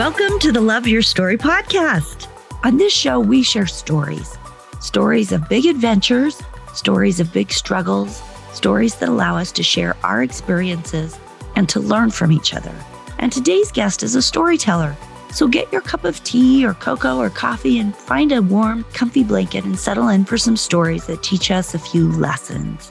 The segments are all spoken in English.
Welcome to the Love Your Story podcast. On this show, we share stories stories of big adventures, stories of big struggles, stories that allow us to share our experiences and to learn from each other. And today's guest is a storyteller. So get your cup of tea or cocoa or coffee and find a warm, comfy blanket and settle in for some stories that teach us a few lessons.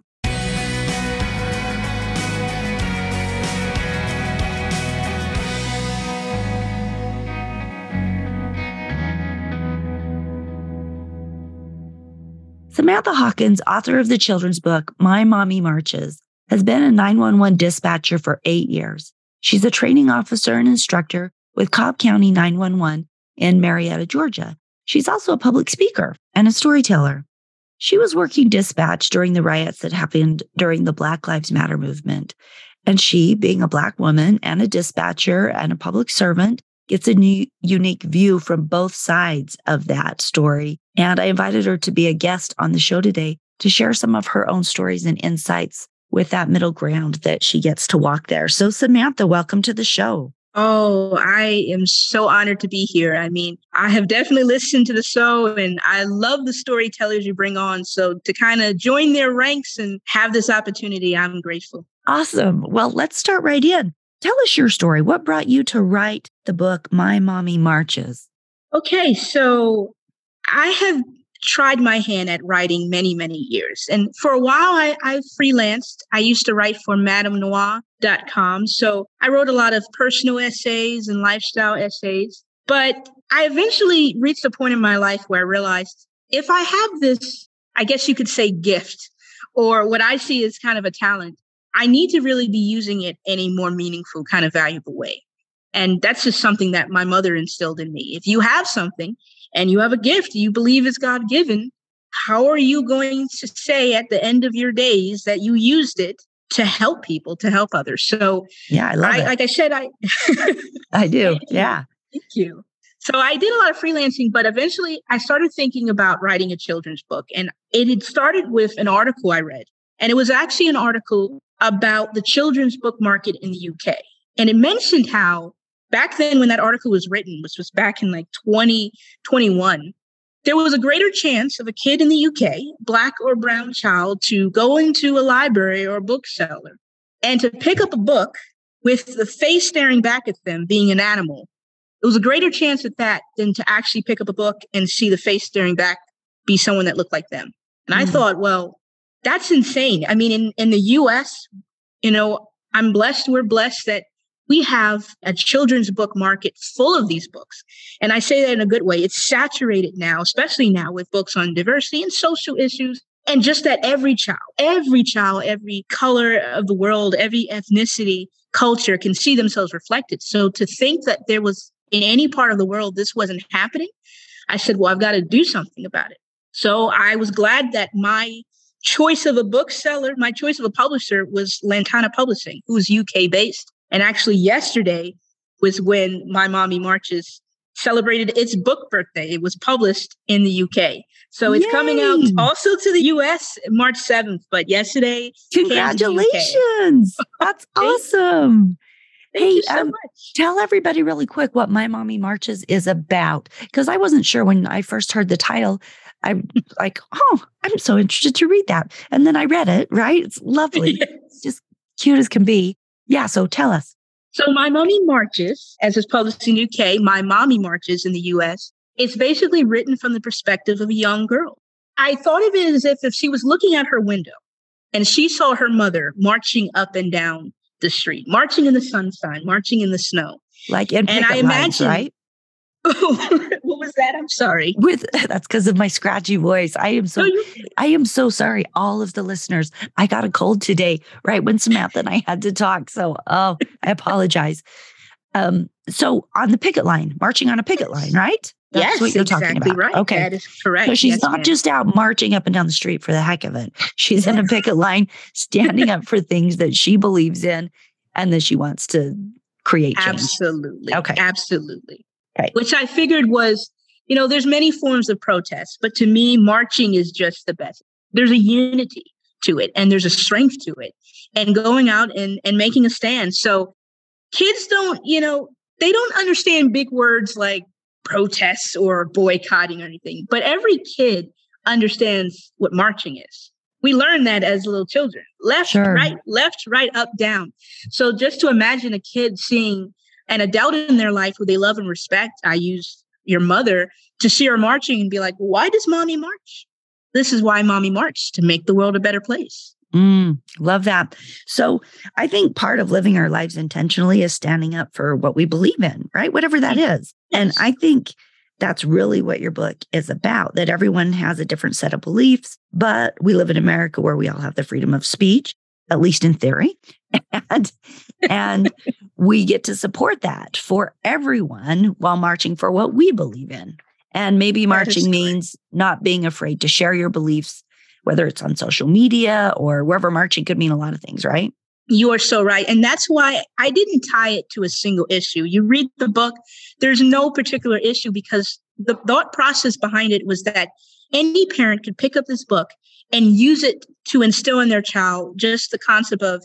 Samantha Hawkins, author of the children's book, My Mommy Marches, has been a 911 dispatcher for eight years. She's a training officer and instructor with Cobb County 911 in Marietta, Georgia. She's also a public speaker and a storyteller. She was working dispatch during the riots that happened during the Black Lives Matter movement. And she, being a Black woman and a dispatcher and a public servant, gets a new, unique view from both sides of that story. And I invited her to be a guest on the show today to share some of her own stories and insights with that middle ground that she gets to walk there. So, Samantha, welcome to the show. Oh, I am so honored to be here. I mean, I have definitely listened to the show and I love the storytellers you bring on. So, to kind of join their ranks and have this opportunity, I'm grateful. Awesome. Well, let's start right in. Tell us your story. What brought you to write the book, My Mommy Marches? Okay, so I have tried my hand at writing many, many years. And for a while, I, I freelanced. I used to write for madamenoire.com. So I wrote a lot of personal essays and lifestyle essays. But I eventually reached a point in my life where I realized if I have this, I guess you could say, gift, or what I see as kind of a talent, I need to really be using it in a more meaningful, kind of valuable way. And that's just something that my mother instilled in me. If you have something and you have a gift you believe is God given, how are you going to say at the end of your days that you used it to help people, to help others? So, yeah, I love I, it. Like I said, I, I do. Yeah. Thank you. So I did a lot of freelancing, but eventually I started thinking about writing a children's book. And it had started with an article I read. And it was actually an article about the children's book market in the UK. And it mentioned how back then, when that article was written, which was back in like 2021, there was a greater chance of a kid in the UK, black or brown child, to go into a library or a bookseller and to pick up a book with the face staring back at them being an animal. It was a greater chance at that than to actually pick up a book and see the face staring back be someone that looked like them. And mm. I thought, well, that's insane. I mean, in, in the US, you know, I'm blessed, we're blessed that we have a children's book market full of these books. And I say that in a good way. It's saturated now, especially now with books on diversity and social issues. And just that every child, every child, every color of the world, every ethnicity, culture can see themselves reflected. So to think that there was in any part of the world this wasn't happening, I said, well, I've got to do something about it. So I was glad that my choice of a bookseller, my choice of a publisher was Lantana Publishing, who's UK based. And actually, yesterday was when My Mommy Marches celebrated its book birthday. It was published in the UK. So it's Yay. coming out also to the US March 7th, but yesterday. Congratulations. That's awesome. Thank hey, so um, tell everybody really quick what My Mommy Marches is about. Because I wasn't sure when I first heard the title. I'm like, oh, I'm so interested to read that. And then I read it, right? It's lovely. yes. It's just cute as can be. Yeah. So tell us. So My Mommy Marches, as is published in UK, My Mommy Marches in the US, it's basically written from the perspective of a young girl. I thought of it as if if she was looking out her window and she saw her mother marching up and down the street, marching in the sunshine, marching in the snow. Like in and I imagine, right? what was that? I'm sorry. With that's because of my scratchy voice. I am so no, I am so sorry. All of the listeners. I got a cold today, right when Samantha and I had to talk. So oh, I apologize. Um, so on the picket line, marching on a picket line, right? That's yes, what you're exactly talking about. Right. Okay. That is correct. So she's yes, not ma'am. just out marching up and down the street for the heck of it. She's in a picket line, standing up for things that she believes in and that she wants to create change. Absolutely. Okay. Absolutely. Okay. Which I figured was, you know, there's many forms of protest, but to me, marching is just the best. There's a unity to it and there's a strength to it and going out and, and making a stand. So kids don't, you know, they don't understand big words like protests or boycotting or anything, but every kid understands what marching is. We learn that as little children left, sure. right, left, right, up, down. So just to imagine a kid seeing an adult in their life who they love and respect, I use your mother to see her marching and be like, why does mommy march? This is why mommy marched to make the world a better place. Mm, love that. So I think part of living our lives intentionally is standing up for what we believe in, right? Whatever that is. And I think that's really what your book is about that everyone has a different set of beliefs, but we live in America where we all have the freedom of speech, at least in theory. And, and we get to support that for everyone while marching for what we believe in. And maybe marching means not being afraid to share your beliefs whether it's on social media or wherever marching could mean a lot of things, right? You are so right. And that's why I didn't tie it to a single issue. You read the book, there's no particular issue because the thought process behind it was that any parent could pick up this book and use it to instill in their child just the concept of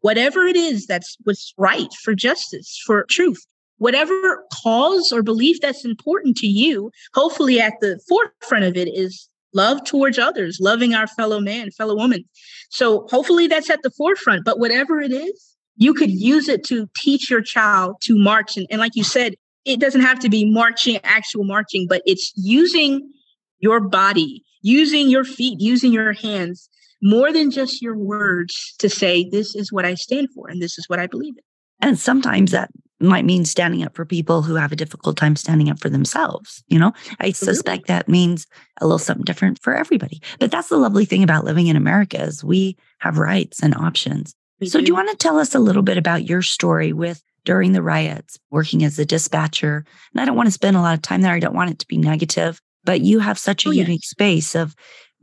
whatever it is that's what's right for justice, for truth, whatever cause or belief that's important to you, hopefully at the forefront of it is love towards others, loving our fellow man, fellow woman. So hopefully that's at the forefront. But whatever it is, you could use it to teach your child to march. And, and like you said, it doesn't have to be marching, actual marching, but it's using your body, using your feet, using your hands more than just your words to say, this is what I stand for and this is what I believe in. And sometimes that might mean standing up for people who have a difficult time standing up for themselves. You know, I suspect that means a little something different for everybody. But that's the lovely thing about living in America is we have rights and options. We so do. do you mm-hmm. want to tell us a little bit about your story with during the riots, working as a dispatcher? And I don't want to spend a lot of time there. I don't want it to be negative, but you have such a oh, unique yes. space of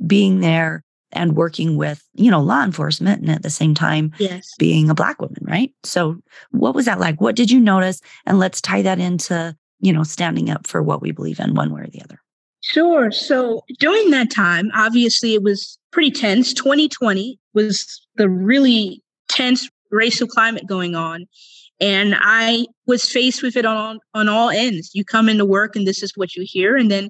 being there and working with, you know, law enforcement and at the same time yes. being a black woman, right? So what was that like? What did you notice? And let's tie that into, you know, standing up for what we believe in one way or the other. Sure. So during that time, obviously it was pretty tense. 2020 was the really tense racial climate going on. And I was faced with it on, on all ends. You come into work and this is what you hear. And then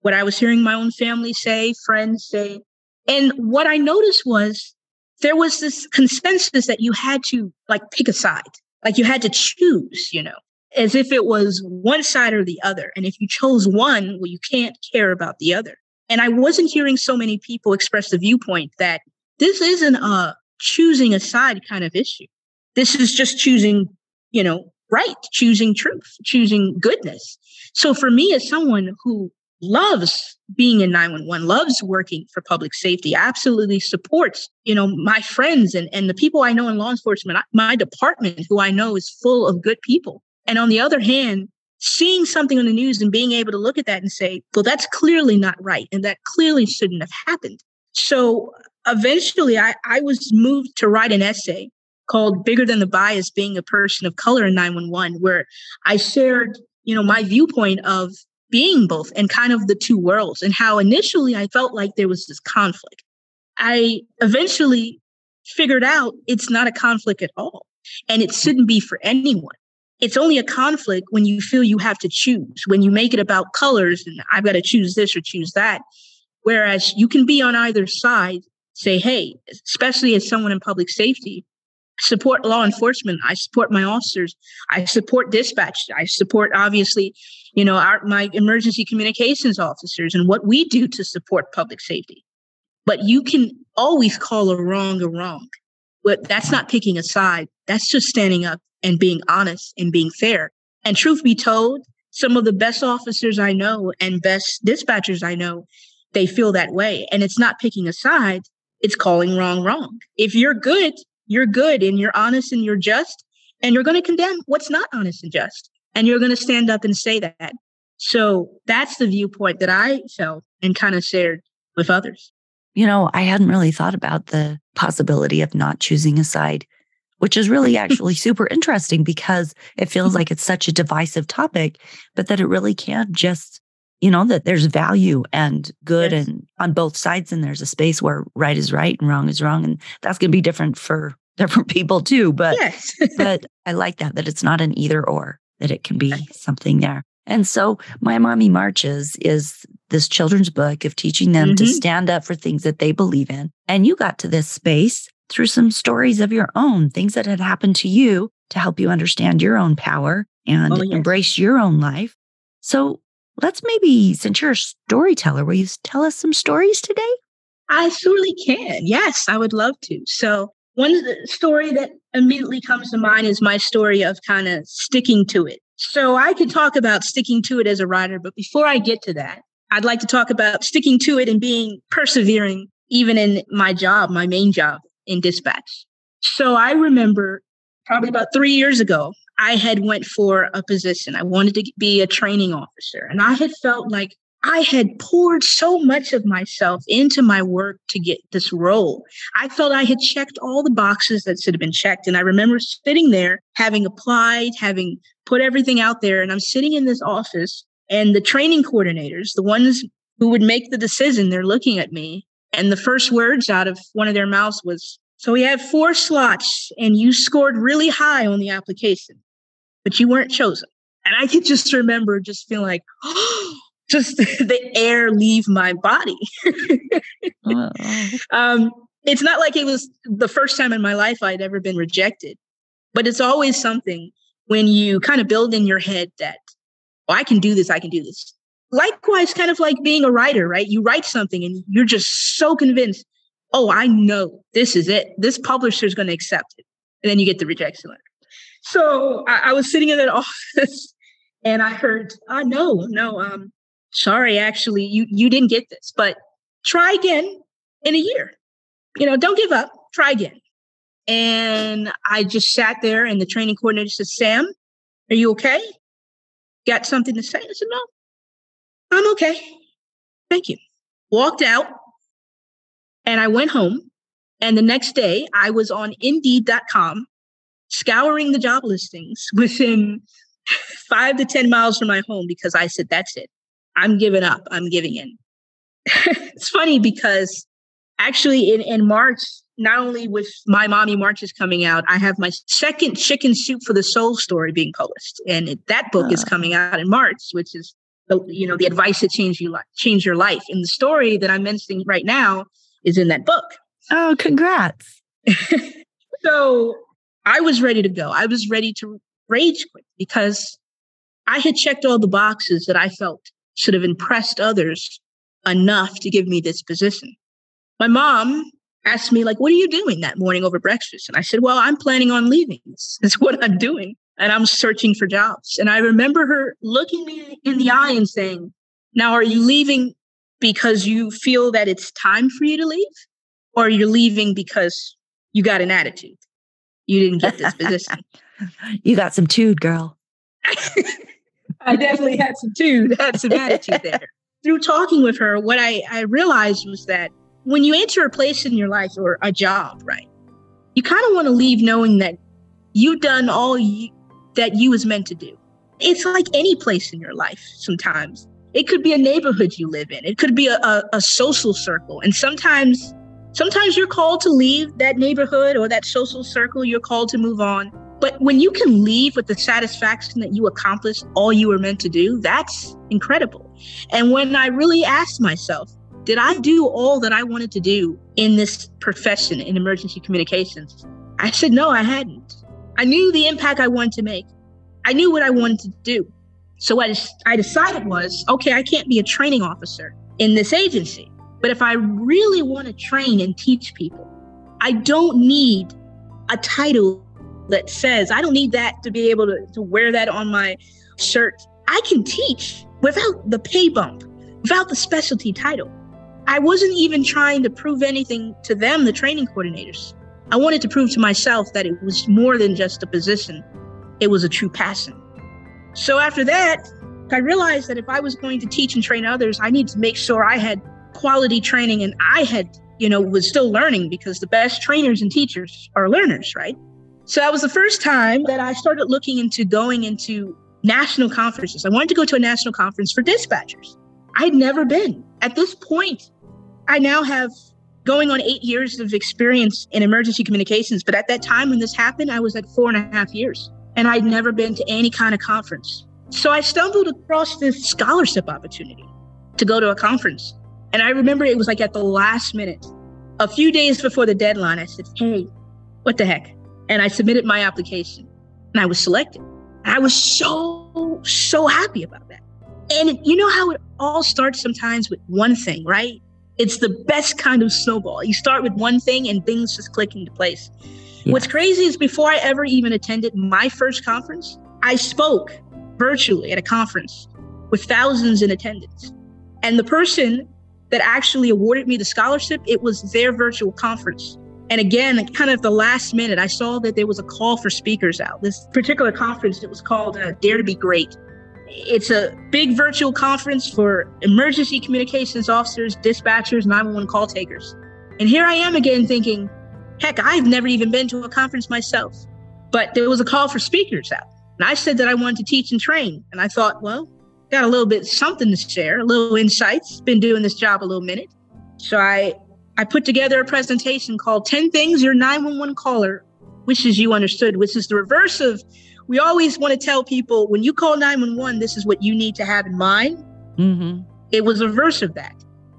what I was hearing my own family say, friends say, and what I noticed was there was this consensus that you had to like pick a side, like you had to choose, you know, as if it was one side or the other. And if you chose one, well, you can't care about the other. And I wasn't hearing so many people express the viewpoint that this isn't a choosing a side kind of issue. This is just choosing, you know, right, choosing truth, choosing goodness. So for me, as someone who loves being in 911 loves working for public safety absolutely supports you know my friends and, and the people i know in law enforcement my department who i know is full of good people and on the other hand seeing something on the news and being able to look at that and say well that's clearly not right and that clearly shouldn't have happened so eventually i, I was moved to write an essay called bigger than the bias being a person of color in 911 where i shared you know my viewpoint of being both and kind of the two worlds and how initially I felt like there was this conflict. I eventually figured out it's not a conflict at all and it shouldn't be for anyone. It's only a conflict when you feel you have to choose, when you make it about colors and I've got to choose this or choose that. Whereas you can be on either side, say, hey, especially as someone in public safety, support law enforcement. I support my officers. I support dispatch. I support, obviously, you know, our, my emergency communications officers and what we do to support public safety. But you can always call a wrong a wrong. But that's not picking a side. That's just standing up and being honest and being fair. And truth be told, some of the best officers I know and best dispatchers I know, they feel that way. And it's not picking a side, it's calling wrong wrong. If you're good, you're good and you're honest and you're just, and you're going to condemn what's not honest and just. And you're going to stand up and say that. So that's the viewpoint that I felt and kind of shared with others. You know, I hadn't really thought about the possibility of not choosing a side, which is really actually super interesting because it feels mm-hmm. like it's such a divisive topic, but that it really can just, you know, that there's value and good yes. and on both sides. And there's a space where right is right and wrong is wrong. And that's going to be different for different people too. But, yes. but I like that, that it's not an either or, that it can be something there. And so My Mommy Marches is this children's book of teaching them mm-hmm. to stand up for things that they believe in. And you got to this space through some stories of your own, things that had happened to you to help you understand your own power and oh, yes. embrace your own life. So let's maybe, since you're a storyteller, will you tell us some stories today? I surely can. Yes, I would love to. So one story that immediately comes to mind is my story of kind of sticking to it. So I could talk about sticking to it as a writer, but before I get to that, I'd like to talk about sticking to it and being persevering, even in my job, my main job in dispatch. So I remember probably about three years ago, I had went for a position. I wanted to be a training officer, and I had felt like I had poured so much of myself into my work to get this role. I felt I had checked all the boxes that should have been checked. And I remember sitting there, having applied, having put everything out there, and I'm sitting in this office, and the training coordinators, the ones who would make the decision, they're looking at me. And the first words out of one of their mouths was, So we had four slots, and you scored really high on the application, but you weren't chosen. And I could just remember just feeling like, oh, just the air leave my body. oh. um, it's not like it was the first time in my life I'd ever been rejected, but it's always something when you kind of build in your head that, oh, I can do this, I can do this. Likewise, kind of like being a writer, right? You write something and you're just so convinced, oh, I know this is it. This publisher is going to accept it. And then you get the rejection letter. So I, I was sitting in that office and I heard, uh, no, no, um, sorry, actually, you you didn't get this, but try again in a year. You know, don't give up. Try again. And I just sat there, and the training coordinator said, "Sam, are you okay? Got something to say?" I said, "No, I'm okay. Thank you." Walked out, and I went home. And the next day, I was on Indeed.com, scouring the job listings within five to 10 miles from my home because I said, that's it. I'm giving up. I'm giving in. it's funny because actually in, in March, not only with My Mommy Marches coming out, I have my second Chicken Soup for the Soul story being published. And it, that book uh. is coming out in March, which is the, you know, the advice that changed you change your life. And the story that I'm mentioning right now is in that book. Oh, congrats. so I was ready to go. I was ready to rage quit because I had checked all the boxes that I felt should have impressed others enough to give me this position. My mom asked me, like, what are you doing that morning over breakfast? And I said, well, I'm planning on leaving. This is what I'm doing. And I'm searching for jobs. And I remember her looking me in the eye and saying, now, are you leaving because you feel that it's time for you to leave? Or you're leaving because you got an attitude? You didn't get this position. you got some tude, girl. I definitely had some too, had some attitude there. Through talking with her, what I, I realized was that when you enter a place in your life or a job, right, you kind of want to leave knowing that you've done all you, that you was meant to do. It's like any place in your life sometimes. It could be a neighborhood you live in. It could be a, a, a social circle. And sometimes sometimes you're called to leave that neighborhood or that social circle. You're called to move on. But when you can leave with the satisfaction that you accomplished all you were meant to do, that's incredible. And when I really asked myself, did I do all that I wanted to do in this profession in emergency communications? I said, no, I hadn't. I knew the impact I wanted to make. I knew what I wanted to do. So what I decided was, okay, I can't be a training officer in this agency. But if I really want to train and teach people, I don't need a title that says, I don't need that to be able to, to wear that on my shirt I can teach without the pay bump, without the specialty title. I wasn't even trying to prove anything to them, the training coordinators. I wanted to prove to myself that it was more than just a position, it was a true passion. So after that, I realized that if I was going to teach and train others, I needed to make sure I had quality training and I had, you know, was still learning because the best trainers and teachers are learners, right? So that was the first time that I started looking into going into national conferences. I wanted to go to a national conference for dispatchers. I'd never been. At this point, I now have going on eight years of experience in emergency communications. But at that time when this happened, I was at four and a half years and I'd never been to any kind of conference. So I stumbled across this scholarship opportunity to go to a conference. And I remember it was like at the last minute, a few days before the deadline, I said, Hey, what the heck? And I submitted my application and I was selected. I was so, so happy about that. And you know how it all starts sometimes with one thing, right? It's the best kind of snowball. You start with one thing and things just click into place. Yeah. What's crazy is before I ever even attended my first conference, I spoke virtually at a conference with thousands in attendance. And the person that actually awarded me the scholarship, it was their virtual conference. And again, kind of the last minute, I saw that there was a call for speakers out. This particular conference, it was called uh, Dare to Be Great. It's a big virtual conference for emergency communications officers, dispatchers, 911 call takers. And here I am again thinking, heck, I've never even been to a conference myself. But there was a call for speakers out. And I said that I wanted to teach and train. And I thought, well, got a little bit something to share, a little insights. Been doing this job a little minute. So I I put together a presentation called 10 Things Your 911 Caller Wishes You Understood, which is the reverse of we always want to tell people when you call 911, this is what you need to have in mind. Mm-hmm. It was a reverse of that.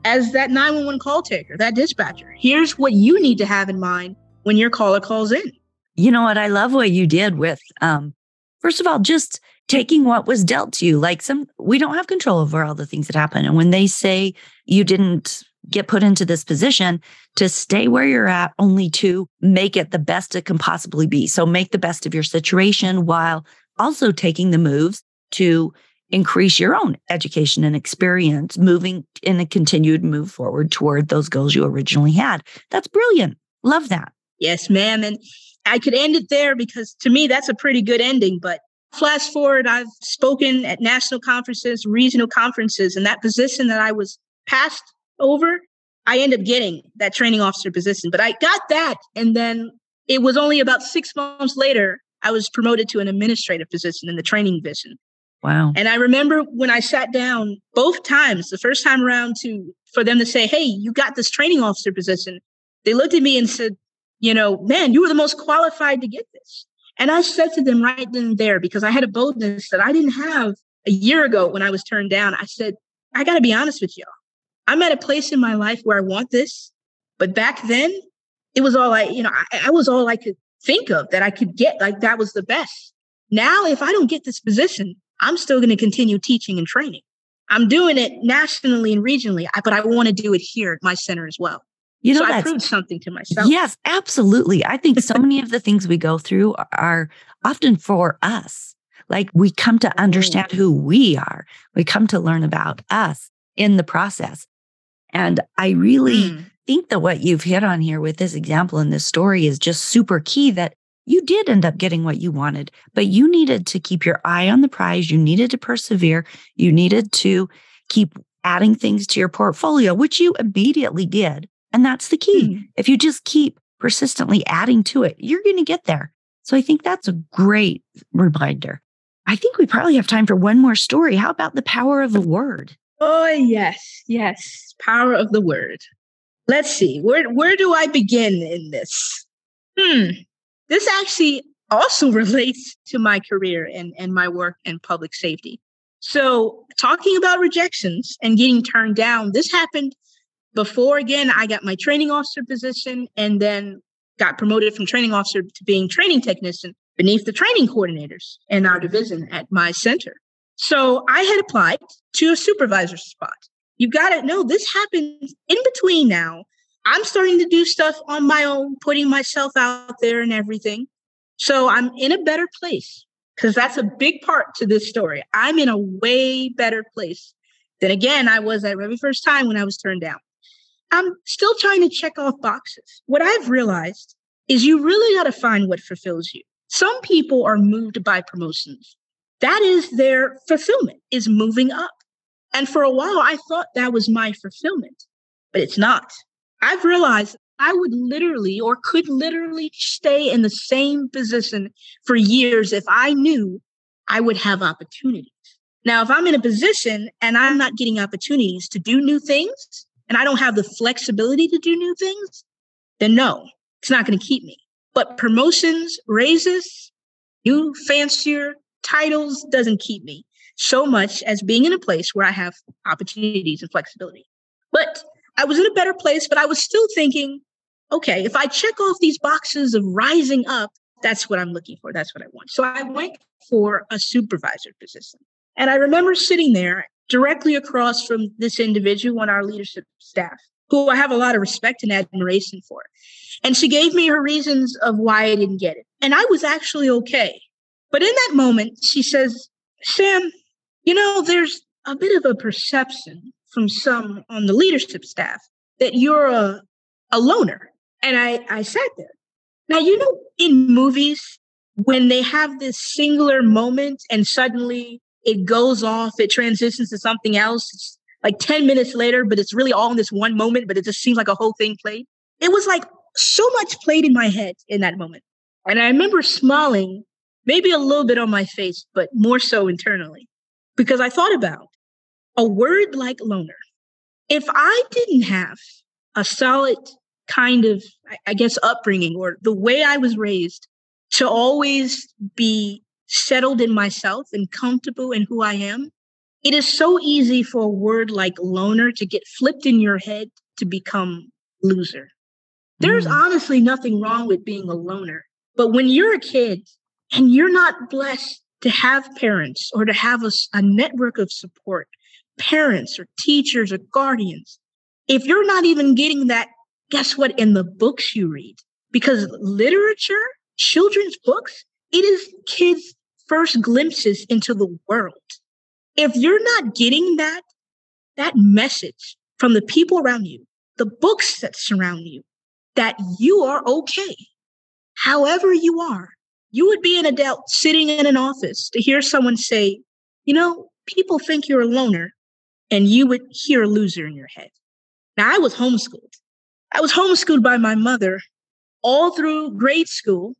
As that 911 call taker, that dispatcher, here's what you need to have in mind when your caller calls in. You know what? I love what you did with, um, first of all, just taking what was dealt to you. Like some, we don't have control over all the things that happen. And when they say you didn't get put into this position to stay where you're at, only to make it the best it can possibly be. So make the best of your situation while also taking the moves to increase your own education and experience, moving in a continued move forward toward those goals you originally had. That's brilliant. Love that. Yes, ma'am. And I could end it there because to me, that's a pretty good ending. But flash forward, I've spoken at national conferences, regional conferences, and that position that I was passed over, I ended up getting that training officer position. But I got that. And then it was only about six months later, I was promoted to an administrative position in the training division. Wow. And I remember when I sat down both times, the first time around to for them to say, Hey, you got this training officer position. They looked at me and said, you know, man, you were the most qualified to get this. And I said to them right then and there, because I had a boldness that I didn't have a year ago when I was turned down. I said, I got to be honest with y'all. I'm at a place in my life where I want this. But back then, it was all I, you know, I, I was all I could think of that I could get. Like that was the best. Now, if I don't get this position, I'm still going to continue teaching and training. I'm doing it nationally and regionally, but I want to do it here at my center as well. You know, so I proved something to myself. Yes, absolutely. I think so many of the things we go through are often for us. Like we come to understand who we are. We come to learn about us in the process. And I really mm. think that what you've hit on here with this example and this story is just super key that you did end up getting what you wanted, but you needed to keep your eye on the prize. You needed to persevere. You needed to keep adding things to your portfolio, which you immediately did. And that's the key. Mm. If you just keep persistently adding to it, you're going to get there. So I think that's a great reminder. I think we probably have time for one more story. How about the power of the word? Oh, yes, yes. Power of the word. Let's see. Where where do I begin in this? Hmm. This actually also relates to my career and, and my work in public safety. So, talking about rejections and getting turned down, this happened before again I got my training officer position and then got promoted from training officer to being training technician beneath the training coordinators in our division at my center. So I had applied to a supervisor spot. You got to know this happens in between now. I'm starting to do stuff on my own, putting myself out there and everything. So I'm in a better place. because that's a big part to this story. I'm in a way better place than again I was at every first time when I was turned down. I'm still trying to check off boxes. What I've realized is you really got to find what fulfills you. Some people are moved by promotions. That is their fulfillment, is moving up. And for a while, I thought that was my fulfillment, but it's not. I've realized I would literally or could literally stay in the same position for years if I knew I would have opportunities. Now, if I'm in a position and I'm not getting opportunities to do new things and I don't have the flexibility to do new things, then no, it's not going to keep me. But promotions, raises, new fancier titles doesn't keep me so much as being in a place where I have opportunities and flexibility. But I was in a better place, but I was still thinking, okay, if I check off these boxes of rising up, that's what I'm looking for. That's what I want. So I went for a supervisor position. And I remember sitting there directly across from this individual on our leadership staff, who I have a lot of respect and admiration for. And she gave me her reasons of why I didn't get it. And I was actually okay. But in that moment, she says, Sam, you know, there's a bit of a perception from some on the leadership staff that you're a, a loner. And I, I sat there. Now, you know, in movies, when they have this singular moment and suddenly it goes off, it transitions to something else. It's like 10 minutes later, but it's really all in this one moment, but it just seems like a whole thing played. It was like so much played in my head in that moment. And I remember smiling, maybe a little bit on my face, but more so internally, because I thought about a word like loner. If I didn't have a solid kind of, I guess, upbringing or the way I was raised to always be settled in myself and comfortable in who I am, it is so easy for a word like loner to get flipped in your head to become loser. There's mm. honestly nothing wrong with being a loner. But when you're a kid and you're not blessed to have parents or to have a, a network of support, parents or teachers or guardians, if you're not even getting that, guess what? In the books you read, because literature, children's books, it is kids' first glimpses into the world. If you're not getting that, that message from the people around you, the books that surround you, that you are okay, however you are, you would be an adult sitting in an office to hear someone say, you know, people think you're a loner, and you would hear a loser in your head. Now, I was homeschooled. I was homeschooled by my mother all through grade school,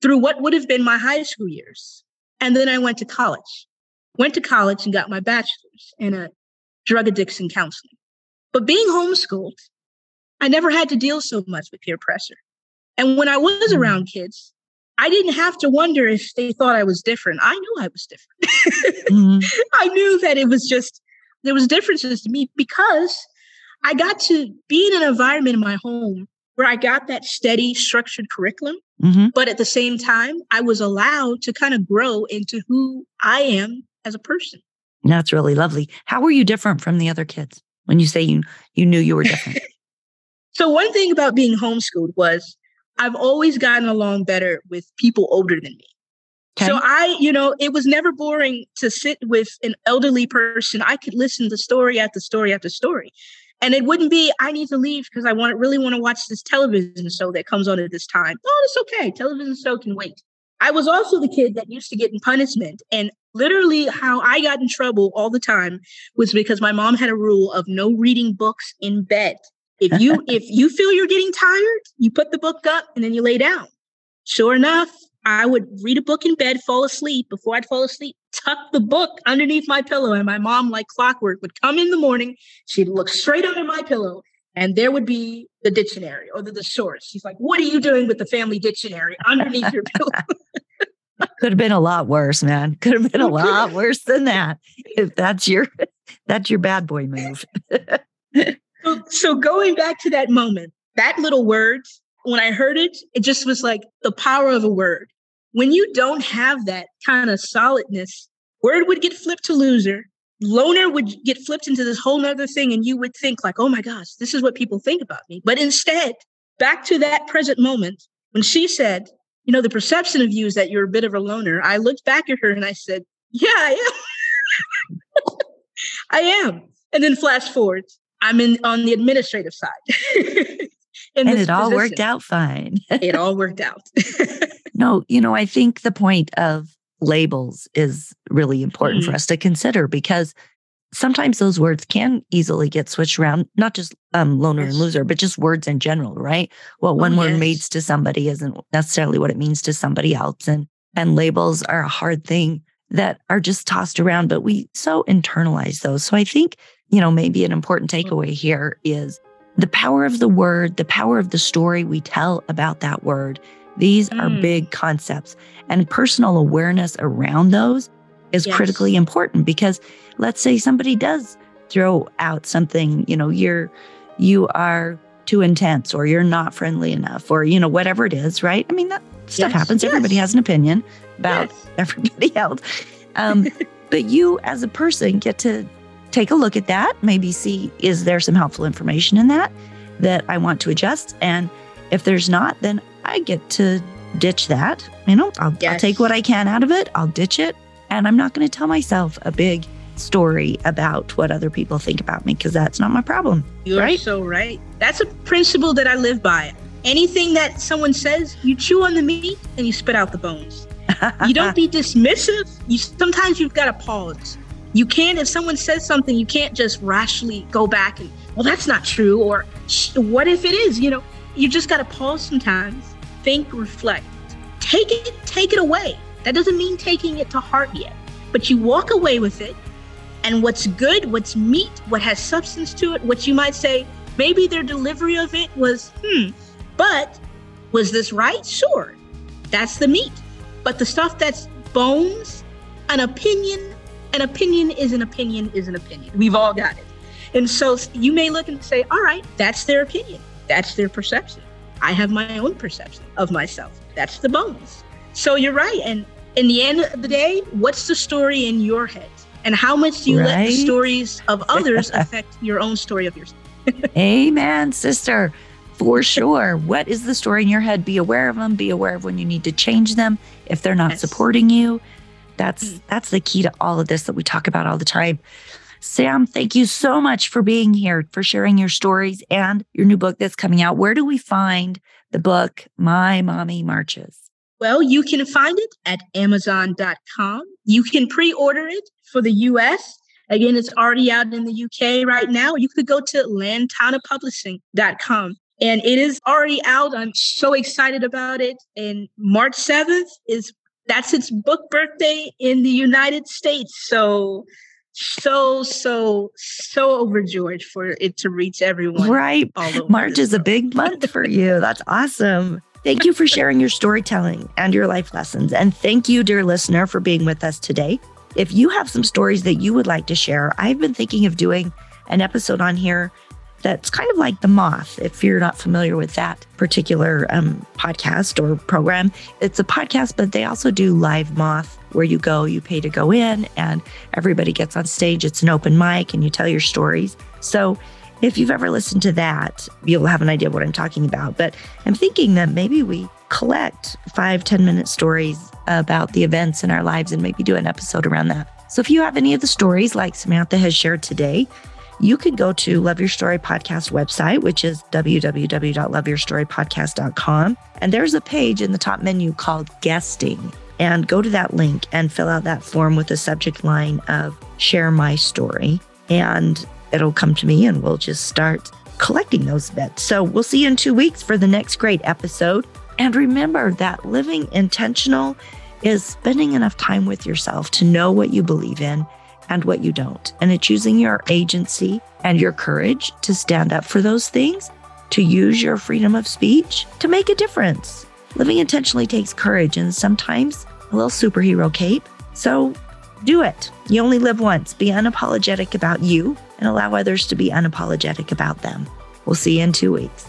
through what would have been my high school years. And then I went to college. Went to college and got my bachelor's in a drug addiction counseling. But being homeschooled, I never had to deal so much with peer pressure. And when I was mm. around kids, I didn't have to wonder if they thought I was different. I knew I was different. mm-hmm. I knew that it was just, there was differences to me because I got to be in an environment in my home where I got that steady, structured curriculum. Mm-hmm. But at the same time, I was allowed to kind of grow into who I am as a person. That's really lovely. How were you different from the other kids when you say you you knew you were different? so one thing about being homeschooled was I've always gotten along better with people older than me. Okay. So I, you know, it was never boring to sit with an elderly person. I could listen to story after story after story. And it wouldn't be, I need to leave because I want really want to watch this television show that comes on at this time. Oh, it's okay. Television show can wait. I was also the kid that used to get in punishment. And literally how I got in trouble all the time was because my mom had a rule of no reading books in bed. If you if you feel you're getting tired, you put the book up and then you lay down. Sure enough, I would read a book in bed, fall asleep. Before I'd fall asleep, tuck the book underneath my pillow. And my mom, like clockwork, would come in the morning. She'd look straight under my pillow, and there would be the dictionary or the thesaurus. She's like, What are you doing with the family dictionary underneath your pillow? Could have been a lot worse, man. Could have been a lot worse than that. If that's your that's your bad boy move. So, so going back to that moment, that little word, when I heard it, it just was like the power of a word. When you don't have that kind of solidness, word would get flipped to loser. Loner would get flipped into this whole nother thing, and you would think, like, oh my gosh, this is what people think about me. But instead, back to that present moment, when she said, you know, the perception of you is that you're a bit of a loner. I looked back at her and I said, Yeah, I am. I am. And then flash forward, I'm in on the administrative side. and it all worked out fine. it all worked out. no, you know, I think the point of labels is really important mm-hmm. for us to consider because sometimes those words can easily get switched around, not just um, loner yes. and loser, but just words in general, right? What one oh, word means to somebody isn't necessarily what it means to somebody else. And, and labels are a hard thing that are just tossed around, but we so internalize those. So I think, you know, maybe an important mm. takeaway here is the power of the word, the power of the story we tell about that word. These mm. are big concepts and personal awareness around those is yes. critically important because let's say somebody does throw out something, you know, you're, you are too intense or you're not friendly enough or, you know, whatever it is, right? I mean, that stuff yes. happens. Yes. Everybody has an opinion about everybody else. Um, but you as a person get to take a look at that, maybe see, is there some helpful information in that that I want to adjust? And if there's not, then I get to ditch that. You know, I'll, yes. I'll take what I can out of it, I'll ditch it, and I'm not going to tell myself a big story about what other people think about me because that's not my problem. You're right? so right. That's a principle that I live by. Anything that someone says, you chew on the meat and you spit out the bones. you don't be dismissive. You sometimes you've got to pause. You can't if someone says something, you can't just rashly go back and well, that's not true or what if it is? You know, you just got to pause sometimes, think, reflect, take it, take it away. That doesn't mean taking it to heart yet, but you walk away with it and what's good, what's meat, what has substance to it, what you might say, maybe their delivery of it was, hmm, but was this right? Sure. That's the meat. But the stuff that's bones, an opinion, an opinion is an opinion is an opinion. We've all got it. And so you may look and say, all right, that's their opinion. That's their perception. I have my own perception of myself. That's the bones. So you're right. And in the end of the day, what's the story in your head? And how much do you right? let the stories of others affect your own story of yourself? Amen, sister. For sure. What is the story in your head? Be aware of them. Be aware of when you need to change them. If they're not yes. supporting you, that's that's the key to all of this that we talk about all the time. Sam, thank you so much for being here, for sharing your stories and your new book that's coming out. Where do we find the book, My Mommy Marches? Well, you can find it at Amazon.com. You can pre order it for the US. Again, it's already out in the UK right now. You could go to lantanapublishing.com and it is already out. I'm so excited about it. And March 7th is that's its book birthday in the United States. So so so so overjoyed for it to reach everyone. Right. March is a big month for you. That's awesome. Thank you for sharing your storytelling and your life lessons. And thank you, dear listener, for being with us today. If you have some stories that you would like to share, I've been thinking of doing an episode on here that's kind of like The Moth, if you're not familiar with that particular um, podcast or program. It's a podcast, but they also do Live Moth, where you go, you pay to go in, and everybody gets on stage. It's an open mic, and you tell your stories. So if you've ever listened to that, you'll have an idea what I'm talking about. But I'm thinking that maybe we collect five, 10 minute stories about the events in our lives and maybe do an episode around that. So if you have any of the stories like Samantha has shared today, you can go to Love Your Story Podcast website, which is www.loveyourstorypodcast.com. And there's a page in the top menu called Guesting. And go to that link and fill out that form with the subject line of Share My Story. And it'll come to me and we'll just start collecting those bits. So we'll see you in two weeks for the next great episode. And remember that living intentional is spending enough time with yourself to know what you believe in and what you don't. And it's using your agency and your courage to stand up for those things, to use your freedom of speech to make a difference. Living intentionally takes courage and sometimes a little superhero cape. So do it. You only live once. Be unapologetic about you and allow others to be unapologetic about them. We'll see you in two weeks.